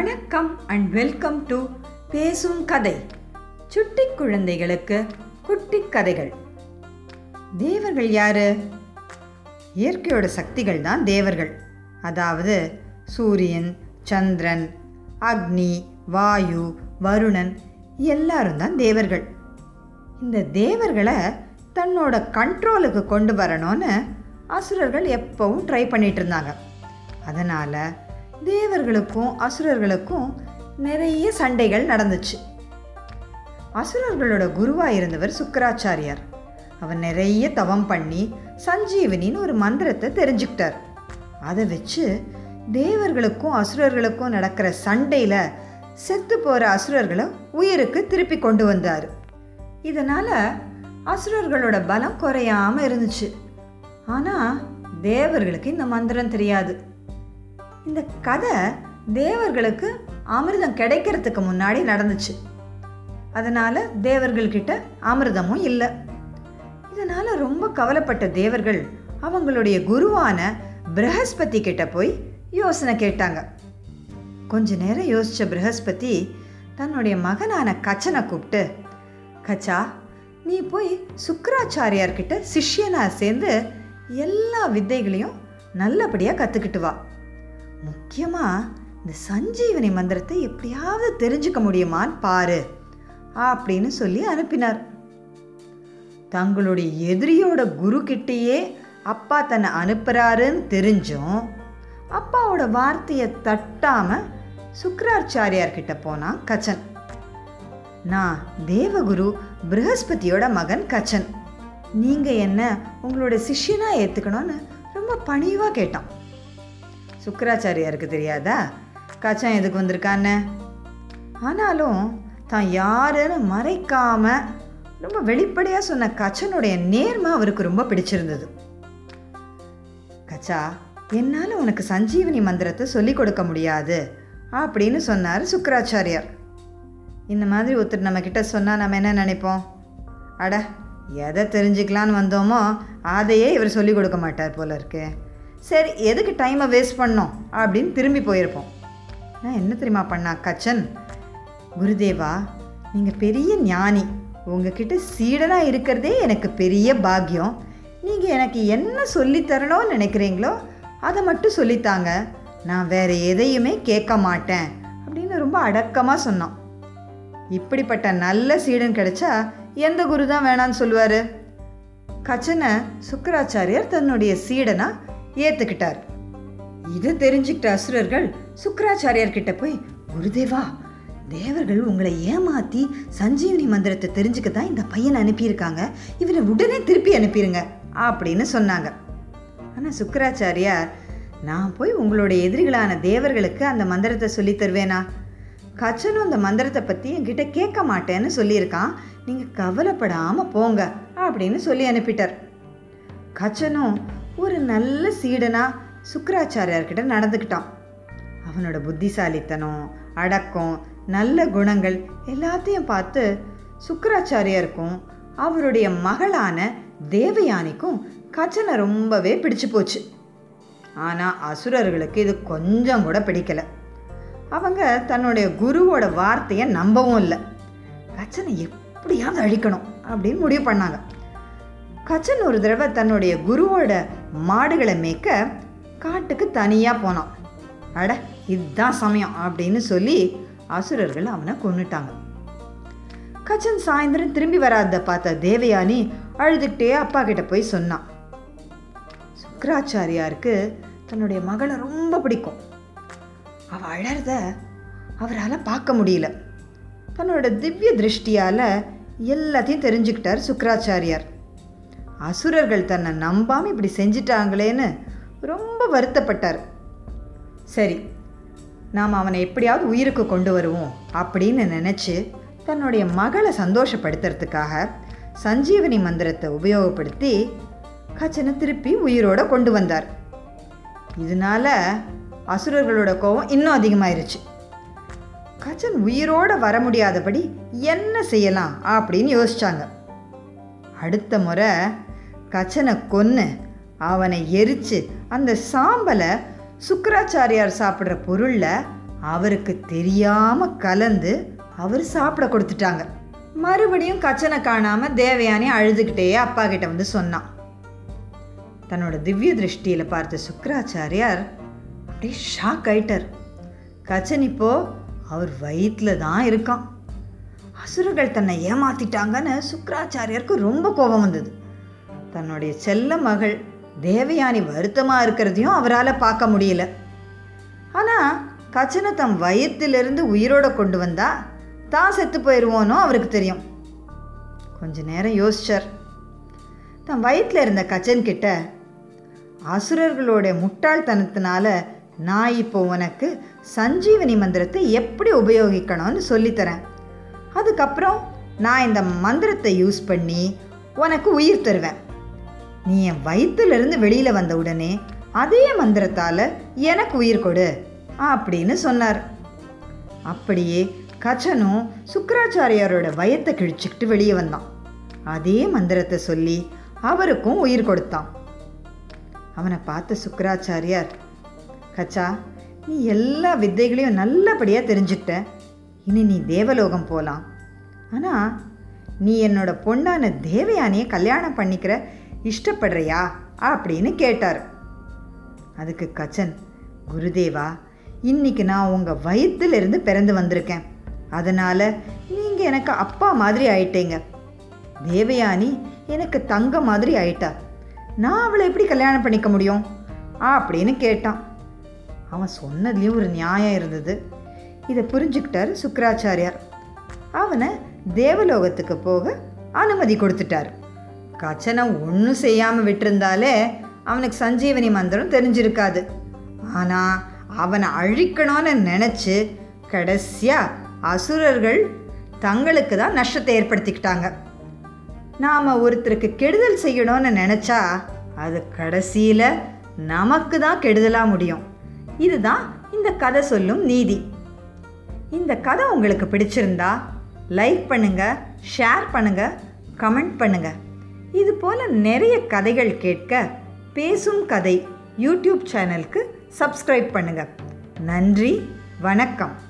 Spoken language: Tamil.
வணக்கம் அண்ட் வெல்கம் டு பேசும் கதை. சுட்டி குழந்தைகளுக்கு குட்டி கதைகள். தேவர்கள் யாரு? இயற்கையோட சக்திகள் தான் தேவர்கள். அதாவது சூரியன் சந்திரன் அக்னி வாயு வருணன் எல்லாரும் தான் தேவர்கள். இந்த தேவர்களை தன்னோட கண்ட்ரோலுக்கு கொண்டு வரணும்னு அசுரர்கள் எப்பவும் ட்ரை பண்ணிட்டு இருந்தாங்க. அதனால் தேவர்களுக்கும் அசுரர்களுக்கும் நிறைய சண்டைகள் நடந்துச்சு. அசுரர்களோட குருவாக இருந்தவர் சுக்கராச்சாரியார். அவர் நிறைய தவம் பண்ணி சஞ்சீவனின்னு ஒரு மந்திரத்தை தெரிஞ்சுக்கிட்டார். அதை வச்சு தேவர்களுக்கும் அசுரர்களுக்கும் நடக்கிற சண்டையில் செத்து போகிற அசுரர்களை உயிருக்கு திருப்பி கொண்டு வந்தார். இதனால் அசுரர்களோட பலம் குறையாமல் இருந்துச்சு. ஆனால் தேவர்களுக்கு இந்த மந்திரம் தெரியாது. இந்த கதை தேவர்களுக்கு அமிர்தம் கிடைக்கிறதுக்கு முன்னாடி நடந்துச்சு. அதனால் தேவர்கள்கிட்ட அமிர்தமும் இல்லை. இதனால் ரொம்ப கவலைப்பட்ட தேவர்கள் அவங்களுடைய குருவான பிரகஸ்பதி கிட்ட போய் யோசனை கேட்டாங்க. கொஞ்ச நேரம் யோசித்த பிரகஸ்பதி தன்னுடைய மகனான கச்சனை கூப்பிட்டு கச்சா நீ போய் சுக்கராச்சாரியார்கிட்ட சிஷ்யனாக சேர்ந்து எல்லா வித்தைகளையும் நல்லபடியாக கற்றுக்கிட்டு வா. முக்கியமாக இந்த சஞ்சீவனி மந்திரத்தை எப்படியாவது தெரிஞ்சுக்க முடியுமான்னு பாரு அப்படின்னு சொல்லி அனுப்பினார். தங்களுடைய எதிரியோட குரு கிட்டேயே அப்பா தன்னை அனுப்புகிறாருன்னு தெரிஞ்சும் அப்பாவோட வார்த்தையை தட்டாமல் சுக்கராச்சாரியார்கிட்ட போனான் கச்சன். நான் தேவகுரு ப்ரஹஸ்பதியோட மகன் கச்சன். நீங்கள் என்ன உங்களோட சிஷ்யனாக ஏற்றுக்கணும்னு ரொம்ப பணிவாக கேட்டான். சுக்கராச்சாரியாருக்கு தெரியாதா? கச்சன் எதுக்கு வந்திருக்கான்னு? ஆனாலும் தான் யாருன்னு மறைக்காம ரொம்ப வெளிப்படையாக சொன்ன கச்சனுடைய நேர்மை அவருக்கு ரொம்ப பிடிச்சிருந்தது. கச்சா என்னால் உனக்கு சஞ்சீவனி மந்திரத்தை சொல்லிக் கொடுக்க முடியாது அப்படின்னு சொன்னார் சுக்கராச்சாரியார். இந்த மாதிரி ஒருத்தர் நம்மக்கிட்ட சொன்னால் நம்ம என்ன நினைப்போம்? அட எதை தெரிஞ்சுக்கலான்னு வந்தோமோ அதையே இவர் சொல்லிக் கொடுக்க மாட்டார் போல இருக்கு. சரி எதுக்கு டைமை வேஸ்ட் பண்ணோம்? அப்படின்னு திரும்பி போயிருப்போம். நான் என்ன தெரியுமா பண்ணா கச்சன்? குருதேவா நீங்கள் பெரிய ஞானி. உங்ககிட்ட சீடனாக இருக்கிறதே எனக்கு பெரிய பாக்கியம். நீங்கள் எனக்கு என்ன சொல்லித்தரணும்னு நினைக்கிறீங்களோ அதை மட்டும் சொல்லித்தாங்க நான் வேறு எதையுமே கேட்க மாட்டேன் அப்படின்னு ரொம்ப அடக்கமாக சொன்னான். இப்படிப்பட்ட நல்ல சீடன் கிடைச்சா எந்த குரு தான் வேணான்னு சொல்லுவார்? கச்சனை சுக்கராச்சாரியார் தன்னுடைய சீடனா ஏற்றுக்கிட்டார் இது தெரிஞ்சுக்கிட்ட அசுரர்கள் சுக்கராச்சாரியார் கிட்ட போய் குருதேவா தேவர்கள் உங்களை ஏமாத்தி சஞ்சீவனி மந்திரத்தை தெரிஞ்சுக்க தான் இந்த பையனை அனுப்பியிருக்காங்க. இவரை உடனே திருப்பி அனுப்பிடுங்க அப்படின்னு சொன்னாங்க. ஆனால் சுக்கராச்சாரியார் நான் போய் உங்களுடைய எதிரிகளான தேவர்களுக்கு அந்த மந்திரத்தை சொல்லி தருவேனா? கச்சனும் அந்த மந்திரத்தை பற்றி என்கிட்ட கேட்க மாட்டேன்னு சொல்லியிருக்கான். நீங்கள் கவலைப்படாமல் போங்க அப்படின்னு சொல்லி அனுப்பிட்டார். கச்சனும் ஒரு நல்ல சீடனாக சுக்கராச்சாரியார்கிட்ட நடந்துக்கிட்டான். அவனோட புத்திசாலித்தனம் அடக்கம் நல்ல குணங்கள் எல்லாத்தையும் பார்த்து சுக்கராச்சாரியாருக்கும் அவருடைய மகளான தேவயானிக்கும் கச்சனை ரொம்பவே பிடிச்சு போச்சு. ஆனால் அசுரர்களுக்கு இது கொஞ்சம் கூட பிடிக்கலை. அவங்க தன்னுடைய குருவோட வார்த்தையை நம்பவும் இல்லை. கச்சனை எப்படியாவது அழிக்கணும் அப்படின்னு முடிவு பண்ணாங்க. கச்சன் ஒரு தடவை தன்னுடைய குருவோட மாடுகளை மேய்க்க காட்டுக்கு தனியாக போனான். அட இதுதான் சமயம் அப்படின்னு சொல்லி அசுரர்கள் அவனை கொன்னுட்டாங்க. கச்சன் சாயந்தரம் திரும்பி வராத பார்த்த தேவயானி அழுதுகிட்டே அப்பா கிட்ட போய் சொன்னான். சுக்கராச்சாரியாருக்கு தன்னுடைய மகளை ரொம்ப பிடிக்கும். அவ அழறத அவரால் பார்க்க முடியல. தன்னோட திவ்ய திருஷ்டியால் எல்லாத்தையும் தெரிஞ்சுக்கிட்டார் சுக்கராச்சாரியார். அசுரர்கள் தன்னை நம்பாமல் இப்படி செஞ்சிட்டாங்களேன்னு ரொம்ப வருத்தப்பட்டார். சரி நாம் அவனை எப்படியாவது உயிருக்கு கொண்டு வருவோம் அப்படின்னு நினச்சி தன்னுடைய மகளை சந்தோஷப்படுத்துறதுக்காக சஞ்சீவனி மந்திரத்தை உபயோகப்படுத்தி கச்சனை திருப்பி உயிரோட கொண்டு வந்தார். இதனால அசுரர்களோட கோபம் இன்னும் அதிகமாயிருச்சு. கச்சன் உயிரோட வர முடியாதபடி என்ன செய்யலாம் அப்படின்னு யோசிச்சாங்க. அடுத்த முறை கச்சனை கொன்று அவனை எரித்து அந்த சாம்பலை சுக்கராச்சாரியார் சாப்பிட்ற பொருளில் அவருக்கு தெரியாமல் கலந்து அவர் சாப்பிட கொடுத்துட்டாங்க. மறுபடியும் கச்சனை காணாமல் தேவயானி அழுதுகிட்டே அப்பா கிட்ட வந்து சொன்னான். தன்னோட திவ்ய திருஷ்டியில் பார்த்த சுக்கராச்சாரியார் அப்படியே ஷாக் ஆயிட்டார். கச்சன் இப்போ அவர் வயிற்றில் தான் இருக்கான். அசுரர்கள் தன்னை ஏமாத்திட்டாங்கன்னு சுக்கராச்சாரியருக்கு ரொம்ப கோபம் வந்தது. தன்னுடைய செல்ல மகள் தேவயானி வருத்தமாக இருக்கிறதையும் அவரால் பார்க்க முடியல. ஆனால் கச்சனை தம் வயத்திலிருந்து உயிரோட கொண்டு வந்தா தான் செத்து போயிடுவோனோ அவருக்கு தெரியும். கொஞ்ச நேரம் யோசிச்சார். தன் வயிற்றில் இருந்த கச்சன் கிட்ட அசுரர்களோட முட்டாள்தனத்தினால நான் இப்போ உனக்கு சஞ்சீவனி மந்திரத்தை எப்படி உபயோகிக்கணும்னு சொல்லித்தரேன். அதுக்கப்புறம் நான் இந்த மந்திரத்தை யூஸ் பண்ணி உனக்கு உயிர் தருவேன். நீ என் வயிற்றுலேருந்து வெளியில் வந்த உடனே அதே மந்திரத்தால் எனக்கு உயிர் கொடு அப்படின்னு சொன்னார். அப்படியே கச்சனும் சுக்கராச்சாரியாரோட வயத்தை கிழிச்சுக்கிட்டு வெளியே வந்தான். அதே மந்திரத்தை சொல்லி அவருக்கும் உயிர் கொடுத்தான். அவனை பார்த்த சுக்கராச்சாரியார் கச்சா நீ எல்லா வித்தைகளையும் நல்லபடியாக தெரிஞ்சுக்கிட்ட இனி நீ தேவலோகம் போகலாம் ஆனால் நீ என்னோட பொண்ணான தேவயானியை கல்யாணம் பண்ணிக்கிற இஷ்டப்படுறியா அப்படின்னு கேட்டார். அதுக்கு கச்சன் குருதேவா இன்னைக்கு நான் உங்கள் வயிற்றுலேருந்து பிறந்து வந்திருக்கேன். அதனால் நீங்கள் எனக்கு அப்பா மாதிரி ஆயிட்டீங்க. தேவயானி எனக்கு தங்க மாதிரி ஆயிட்டா. நான் அவளை எப்படி கல்யாணம் பண்ணிக்க முடியும்? அப்படின்னு கேட்டான். அவன் சொன்னதுலேயும் ஒரு நியாயம் இருந்தது. இதை புரிஞ்சுக்கிட்டார் சுக்கராச்சாரியார். அவனை தேவலோகத்துக்கு போக அனுமதி கொடுத்துட்டார். கச்சனை ஒன்றும் செய்யாமல் விட்டிருந்தாலே அவனுக்கு சஞ்சீவனி மந்திரம் தெரிஞ்சிருக்காது. ஆனால் அவனை அழிக்கணும்னு நினச்சி கடைசியாக அசுரர்கள் தங்களுக்கு தான் நஷ்டத்தை ஏற்படுத்திக்கிட்டாங்க. நாம் ஒருத்தருக்கு கெடுதல் செய்யணும்னு நினச்சா அது கடைசியில் நமக்கு தான் கெடுதலாக முடியும். இதுதான் இந்த கதை சொல்லும் நீதி. இந்த கதை உங்களுக்கு பிடிச்சிருந்தா லைக் பண்ணுங்கள் ஷேர் பண்ணுங்கள் கமெண்ட் பண்ணுங்கள் இது போல் நிறைய கதைகள் கேட்க பேசும் கதை யூடியூப் சேனலுக்கு சப்ஸ்கிரைப் பண்ணுங்கள் நன்றி வணக்கம்.